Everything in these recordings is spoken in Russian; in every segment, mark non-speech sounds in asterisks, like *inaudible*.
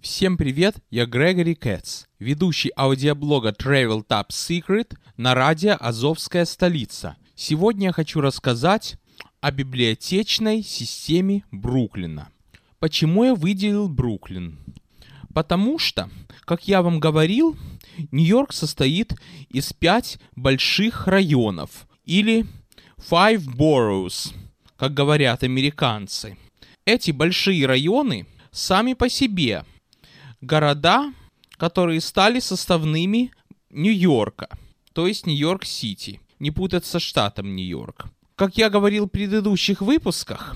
Всем привет, я Грегори Кэтс, ведущий аудиоблога Travel Top Secret на радио «Азовская столица». Сегодня я хочу рассказать о библиотечной системе Бруклина. Почему я выделил Бруклин? Потому что, как я вам говорил, Нью-Йорк состоит из пять больших районов, или five boroughs, как говорят американцы. Эти большие районы сами по себе – города, которые стали составными Нью-Йорка, то есть Нью-Йорк-Сити. Не путать со штатом Нью-Йорк. Как я говорил в предыдущих выпусках,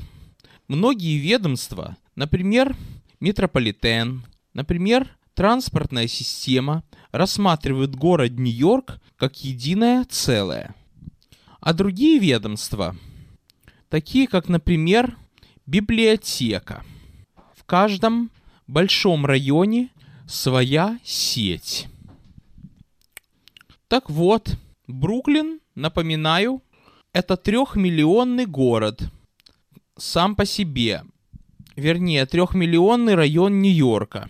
многие ведомства, например, метрополитен, например, транспортная система, рассматривают город Нью-Йорк как единое целое. А другие ведомства, такие как, например, библиотека, в каждом большом районе своя сеть. Так вот, Бруклин, напоминаю, это трехмиллионный город сам по себе. Вернее, трехмиллионный район Нью-Йорка.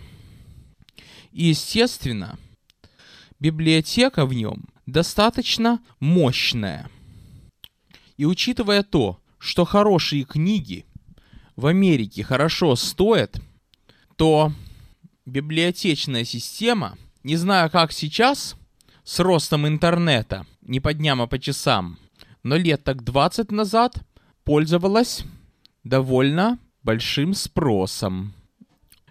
И, естественно, библиотека в нем достаточно мощная. И учитывая то, что хорошие книги в Америке хорошо стоят – то библиотечная система, не знаю как сейчас, с ростом интернета, не по дням, а по часам, но лет так 20 назад пользовалась довольно большим спросом.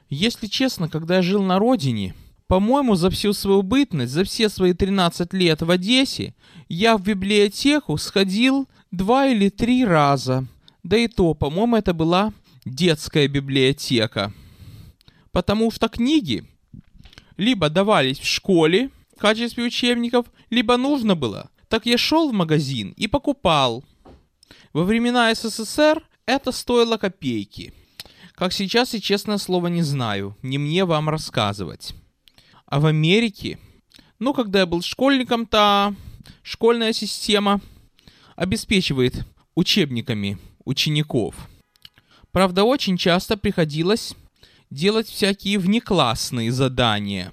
Если честно, когда я жил на родине, по-моему, за всю свою бытность, за все свои 13 лет в Одессе, я в библиотеку сходил два или три раза. Да и то, по-моему, это была детская библиотека потому что книги либо давались в школе в качестве учебников, либо нужно было. Так я шел в магазин и покупал. Во времена СССР это стоило копейки. Как сейчас, и честное слово, не знаю. Не мне вам рассказывать. А в Америке, ну, когда я был школьником-то, школьная система обеспечивает учебниками учеников. Правда, очень часто приходилось делать всякие внеклассные задания.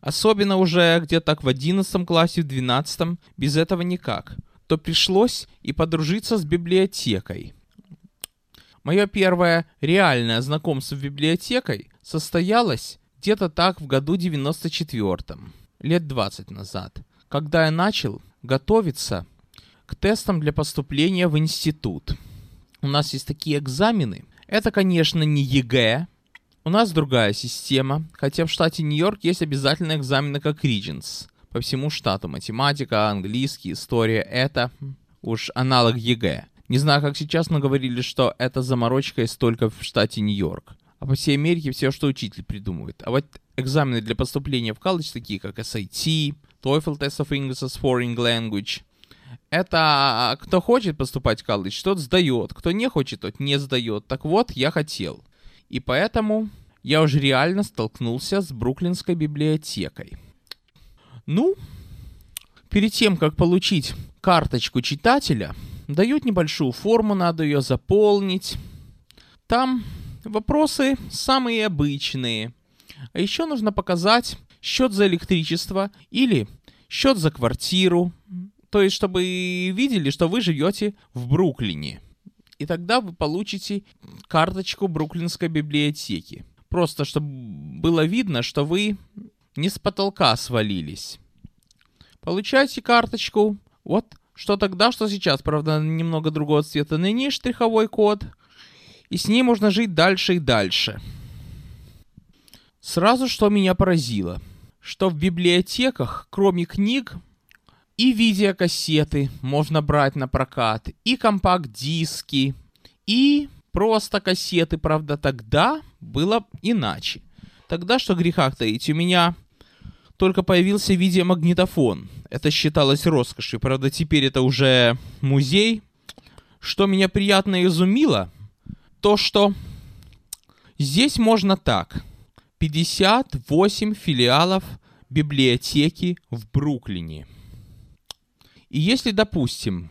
Особенно уже где-то в 11 классе, в 12, без этого никак. То пришлось и подружиться с библиотекой. Мое первое реальное знакомство с библиотекой состоялось где-то так в году 94-м, лет 20 назад, когда я начал готовиться к тестам для поступления в институт. У нас есть такие экзамены. Это, конечно, не ЕГЭ, у нас другая система, хотя в штате Нью-Йорк есть обязательные экзамены как Regents. По всему штату математика, английский, история — это уж аналог ЕГЭ. Не знаю, как сейчас, но говорили, что это заморочка есть только в штате Нью-Йорк. А по всей Америке все, что учитель придумывает. А вот экзамены для поступления в колледж, такие как SAT, TOEFL Test of English as Foreign Language, это кто хочет поступать в колледж, тот сдает. Кто не хочет, тот не сдает. Так вот, я хотел. И поэтому я уже реально столкнулся с Бруклинской библиотекой. Ну, перед тем, как получить карточку читателя, дают небольшую форму, надо ее заполнить. Там вопросы самые обычные. А еще нужно показать счет за электричество или счет за квартиру. То есть, чтобы видели, что вы живете в Бруклине и тогда вы получите карточку Бруклинской библиотеки. Просто, чтобы было видно, что вы не с потолка свалились. Получаете карточку. Вот, что тогда, что сейчас. Правда, немного другого цвета. На ней штриховой код. И с ней можно жить дальше и дальше. Сразу что меня поразило. Что в библиотеках, кроме книг, и видеокассеты можно брать на прокат, и компакт-диски, и просто кассеты, правда, тогда было иначе. Тогда, что греха таить, у меня только появился видеомагнитофон. Это считалось роскошью, правда, теперь это уже музей. Что меня приятно изумило, то, что здесь можно так. 58 филиалов библиотеки в Бруклине – и если, допустим,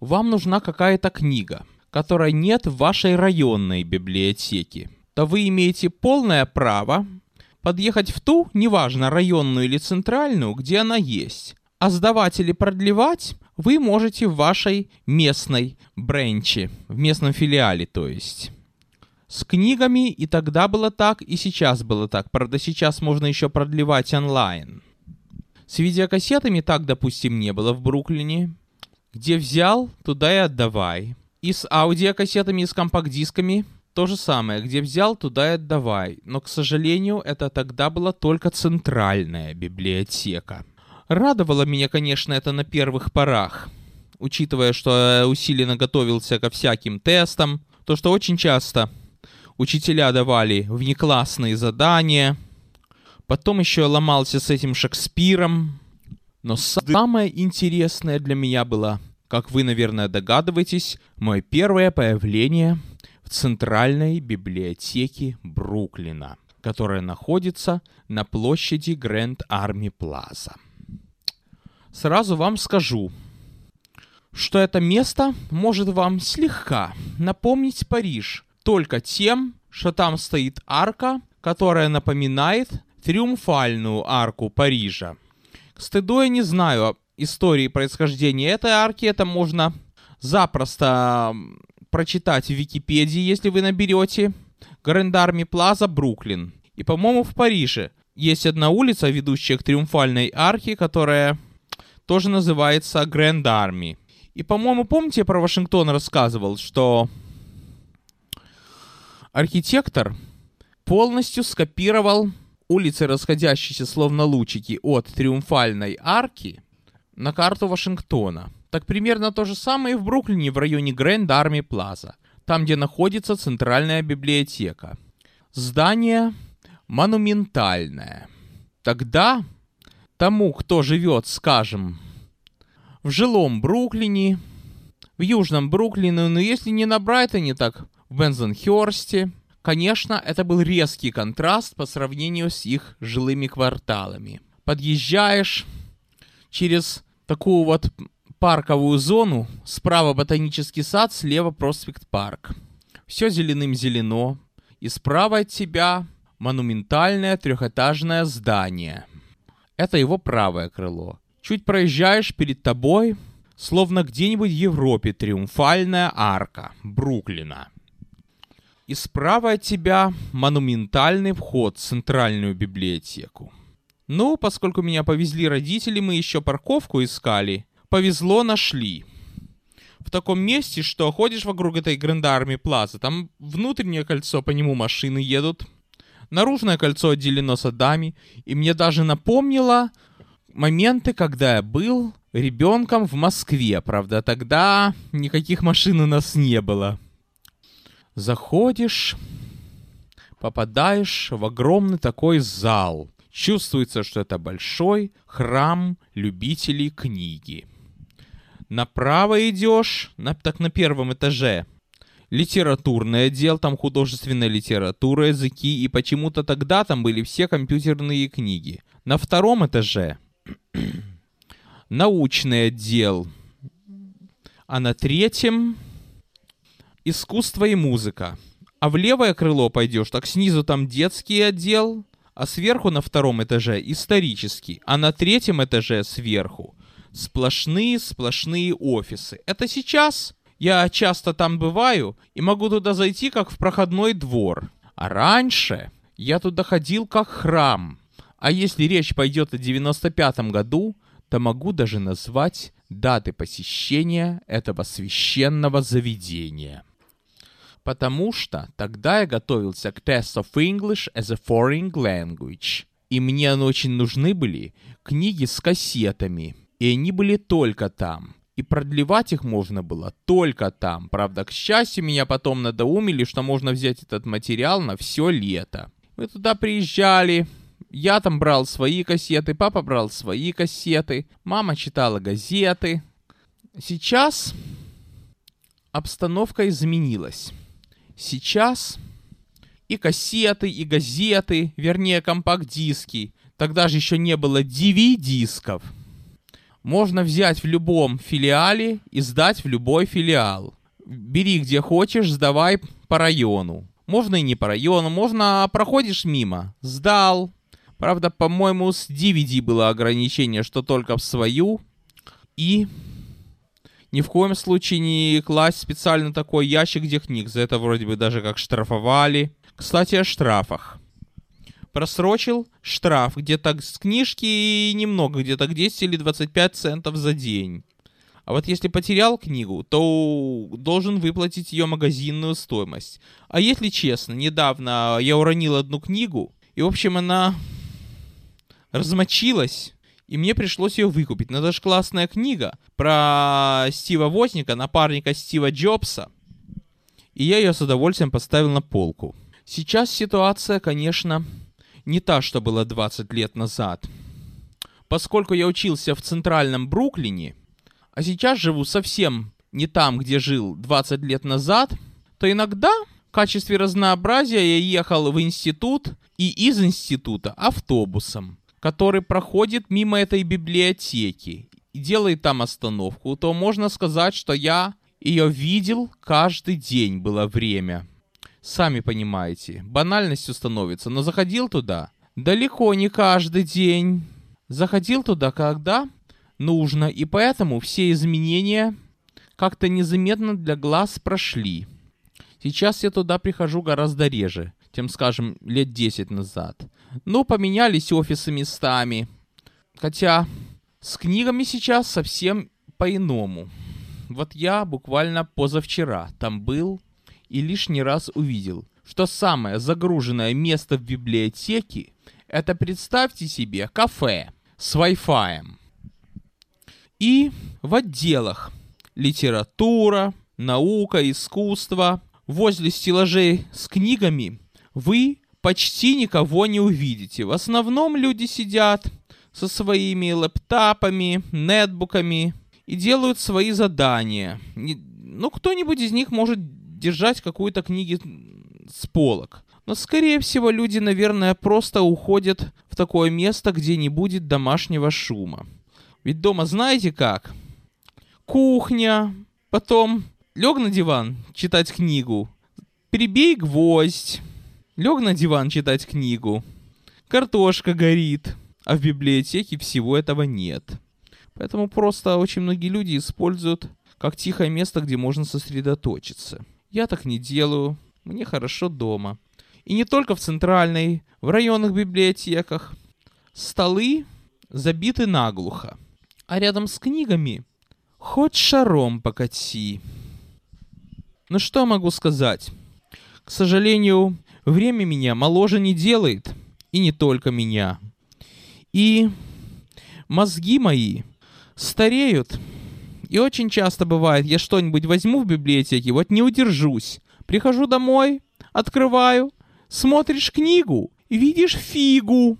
вам нужна какая-то книга, которой нет в вашей районной библиотеке, то вы имеете полное право подъехать в ту, неважно, районную или центральную, где она есть. А сдавать или продлевать вы можете в вашей местной бренче, в местном филиале, то есть. С книгами и тогда было так, и сейчас было так. Правда, сейчас можно еще продлевать онлайн. С видеокассетами так, допустим, не было в Бруклине. Где взял, туда и отдавай. И с аудиокассетами, и с компакт-дисками то же самое. Где взял, туда и отдавай. Но, к сожалению, это тогда была только центральная библиотека. Радовало меня, конечно, это на первых порах. Учитывая, что я усиленно готовился ко всяким тестам, то что очень часто учителя давали внеклассные задания — Потом еще ломался с этим Шекспиром. Но самое интересное для меня было, как вы, наверное, догадываетесь, мое первое появление в Центральной библиотеке Бруклина, которая находится на площади Грэнд Арми Плаза. Сразу вам скажу, что это место может вам слегка напомнить Париж, только тем, что там стоит арка, которая напоминает триумфальную арку Парижа. К стыду я не знаю истории происхождения этой арки, это можно запросто прочитать в Википедии, если вы наберете Грендарми Плаза, Бруклин. И, по-моему, в Париже есть одна улица, ведущая к Триумфальной арке, которая тоже называется Гранд Арми. И, по-моему, помните, я про Вашингтон рассказывал, что архитектор полностью скопировал улицы, расходящиеся словно лучики от Триумфальной арки, на карту Вашингтона. Так примерно то же самое и в Бруклине в районе Грэнд Арми Плаза, там, где находится Центральная библиотека. Здание монументальное. Тогда тому, кто живет, скажем, в жилом Бруклине, в Южном Бруклине, но если не на Брайтоне, так в Бензенхерсте, Конечно, это был резкий контраст по сравнению с их жилыми кварталами. Подъезжаешь через такую вот парковую зону, справа ботанический сад, слева проспект парк. Все зеленым зелено, и справа от тебя монументальное трехэтажное здание. Это его правое крыло. Чуть проезжаешь перед тобой, словно где-нибудь в Европе, триумфальная арка Бруклина и справа от тебя монументальный вход в центральную библиотеку. Ну, поскольку меня повезли родители, мы еще парковку искали. Повезло, нашли. В таком месте, что ходишь вокруг этой Грандарми Плазы, там внутреннее кольцо, по нему машины едут, наружное кольцо отделено садами, и мне даже напомнило моменты, когда я был ребенком в Москве. Правда, тогда никаких машин у нас не было. Заходишь, попадаешь в огромный такой зал. Чувствуется, что это большой храм любителей книги. Направо идешь, на, так на первом этаже литературный отдел, там художественная литература, языки, и почему-то тогда там были все компьютерные книги. На втором этаже *clears throat* научный отдел, а на третьем искусство и музыка. А в левое крыло пойдешь, так снизу там детский отдел, а сверху на втором этаже исторический, а на третьем этаже сверху сплошные-сплошные офисы. Это сейчас я часто там бываю и могу туда зайти как в проходной двор. А раньше я туда ходил как храм. А если речь пойдет о 95-м году, то могу даже назвать даты посещения этого священного заведения потому что тогда я готовился к Test of English as a Foreign Language. И мне очень нужны были книги с кассетами. И они были только там. И продлевать их можно было только там. Правда, к счастью, меня потом надоумили, что можно взять этот материал на все лето. Мы туда приезжали, я там брал свои кассеты, папа брал свои кассеты, мама читала газеты. Сейчас обстановка изменилась. Сейчас и кассеты, и газеты, вернее компакт-диски, тогда же еще не было DV-дисков, можно взять в любом филиале и сдать в любой филиал. Бери где хочешь, сдавай по району. Можно и не по району, можно проходишь мимо, сдал, Правда, по-моему, с DVD было ограничение, что только в свою. И ни в коем случае не класть специально такой ящик, где книг. За это вроде бы даже как штрафовали. Кстати, о штрафах. Просрочил штраф где-то с книжки немного, где-то 10 или 25 центов за день. А вот если потерял книгу, то должен выплатить ее магазинную стоимость. А если честно, недавно я уронил одну книгу, и, в общем, она размочилась, и мне пришлось ее выкупить. Но это же классная книга про Стива Возника, напарника Стива Джобса. И я ее с удовольствием поставил на полку. Сейчас ситуация, конечно, не та, что была 20 лет назад. Поскольку я учился в центральном Бруклине, а сейчас живу совсем не там, где жил 20 лет назад, то иногда в качестве разнообразия я ехал в институт и из института автобусом, который проходит мимо этой библиотеки и делает там остановку, то можно сказать, что я ее видел каждый день было время. Сами понимаете, банальностью становится, но заходил туда далеко не каждый день. Заходил туда, когда нужно, и поэтому все изменения как-то незаметно для глаз прошли. Сейчас я туда прихожу гораздо реже, чем, скажем, лет 10 назад. Но поменялись офисы местами. Хотя с книгами сейчас совсем по-иному. Вот я буквально позавчера там был и лишний раз увидел, что самое загруженное место в библиотеке – это, представьте себе, кафе с Wi-Fi. И в отделах литература, наука, искусство. Возле стеллажей с книгами вы почти никого не увидите. В основном люди сидят со своими лэптопами, нетбуками и делают свои задания. Ну, кто-нибудь из них может держать какую-то книгу с полок. Но, скорее всего, люди, наверное, просто уходят в такое место, где не будет домашнего шума. Ведь дома знаете как? Кухня, потом лег на диван читать книгу, прибей гвоздь, лег на диван читать книгу, картошка горит, а в библиотеке всего этого нет. Поэтому просто очень многие люди используют как тихое место, где можно сосредоточиться. Я так не делаю, мне хорошо дома. И не только в центральной, в районных библиотеках. Столы забиты наглухо а рядом с книгами хоть шаром покати. Ну что могу сказать? К сожалению, время меня моложе не делает, и не только меня. И мозги мои стареют. И очень часто бывает, я что-нибудь возьму в библиотеке, вот не удержусь. Прихожу домой, открываю, смотришь книгу, видишь фигу.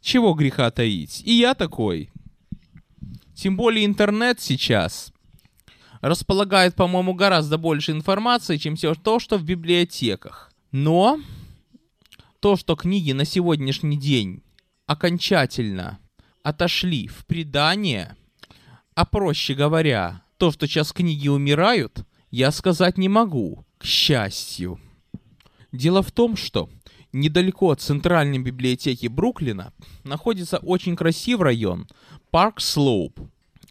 Чего греха таить? И я такой. Тем более интернет сейчас располагает, по-моему, гораздо больше информации, чем все то, что в библиотеках. Но то, что книги на сегодняшний день окончательно отошли в предание, а проще говоря, то, что сейчас книги умирают, я сказать не могу, к счастью. Дело в том, что недалеко от центральной библиотеки Бруклина находится очень красивый район Парк Слоуп.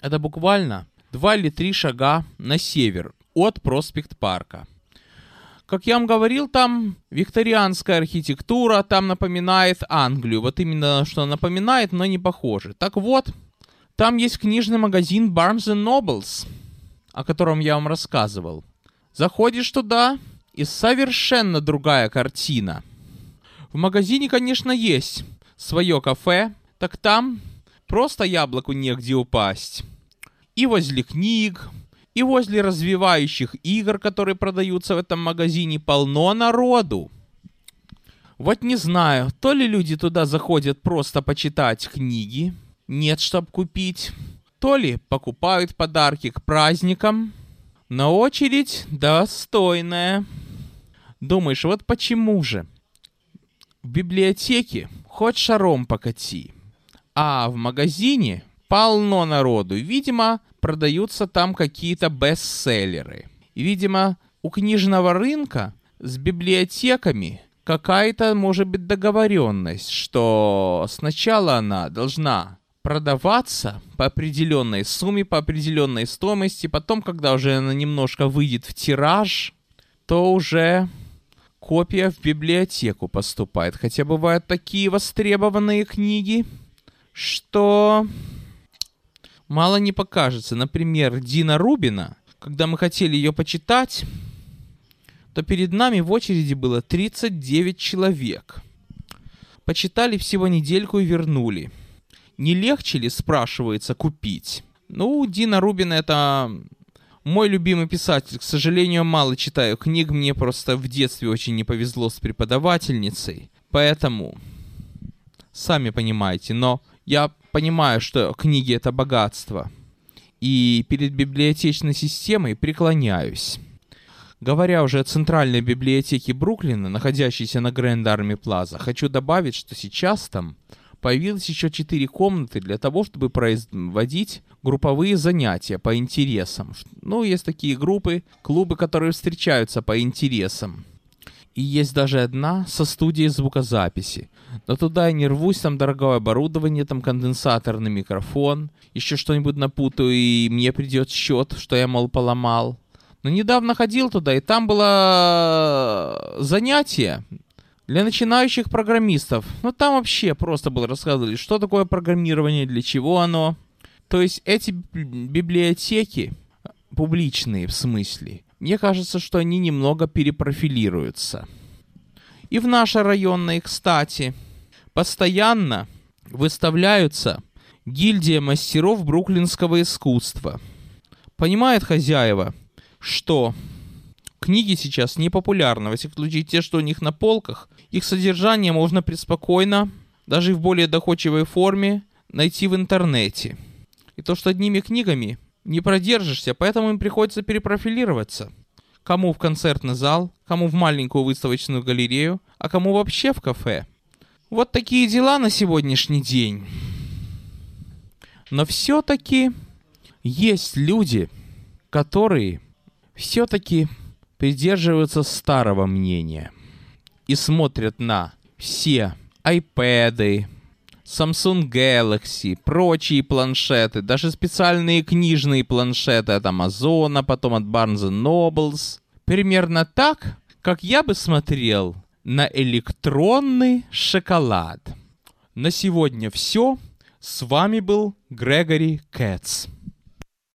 Это буквально два или три шага на север от проспект Парка. Как я вам говорил, там викторианская архитектура, там напоминает Англию. Вот именно что напоминает, но не похоже. Так вот, там есть книжный магазин Barnes Nobles, о котором я вам рассказывал. Заходишь туда, и совершенно другая картина. В магазине, конечно, есть свое кафе, так там просто яблоку негде упасть. И возле книг, и возле развивающих игр, которые продаются в этом магазине, полно народу. Вот не знаю, то ли люди туда заходят просто почитать книги, нет, чтоб купить, то ли покупают подарки к праздникам, но очередь достойная. Думаешь, вот почему же? В библиотеке хоть шаром покати, а в магазине полно народу. Видимо, продаются там какие-то бестселлеры. Видимо, у книжного рынка с библиотеками какая-то, может быть, договоренность, что сначала она должна продаваться по определенной сумме, по определенной стоимости, потом, когда уже она немножко выйдет в тираж, то уже копия в библиотеку поступает. Хотя бывают такие востребованные книги, что мало не покажется. Например, Дина Рубина, когда мы хотели ее почитать, то перед нами в очереди было 39 человек. Почитали всего недельку и вернули. Не легче ли, спрашивается, купить? Ну, Дина Рубин это мой любимый писатель. К сожалению, мало читаю книг. Мне просто в детстве очень не повезло с преподавательницей. Поэтому, сами понимаете, но я понимаю, что книги это богатство. И перед библиотечной системой преклоняюсь. Говоря уже о центральной библиотеке Бруклина, находящейся на Грэнд Арми Плаза, хочу добавить, что сейчас там появилось еще четыре комнаты для того, чтобы производить групповые занятия по интересам. Ну, есть такие группы, клубы, которые встречаются по интересам. И есть даже одна со студией звукозаписи. Но туда я не рвусь, там дорогое оборудование, там конденсаторный микрофон, еще что-нибудь напутаю, и мне придет счет, что я, мол, поломал. Но недавно ходил туда, и там было занятие для начинающих программистов. Ну, там вообще просто было рассказывали, что такое программирование, для чего оно. То есть эти библиотеки, публичные в смысле, мне кажется, что они немного перепрофилируются. И в нашей районной, кстати, постоянно выставляются гильдия мастеров бруклинского искусства. Понимает хозяева, что книги сейчас не популярны, во всяком те, что у них на полках, их содержание можно преспокойно, даже в более доходчивой форме, найти в интернете. И то, что одними книгами не продержишься, поэтому им приходится перепрофилироваться. Кому в концертный зал, кому в маленькую выставочную галерею, а кому вообще в кафе. Вот такие дела на сегодняшний день. Но все-таки есть люди, которые все-таки придерживаются старого мнения и смотрят на все iPad, Samsung Galaxy, прочие планшеты, даже специальные книжные планшеты от Amazon, потом от Barnes Nobles. Примерно так, как я бы смотрел на электронный шоколад. На сегодня все. С вами был Грегори Кэтс.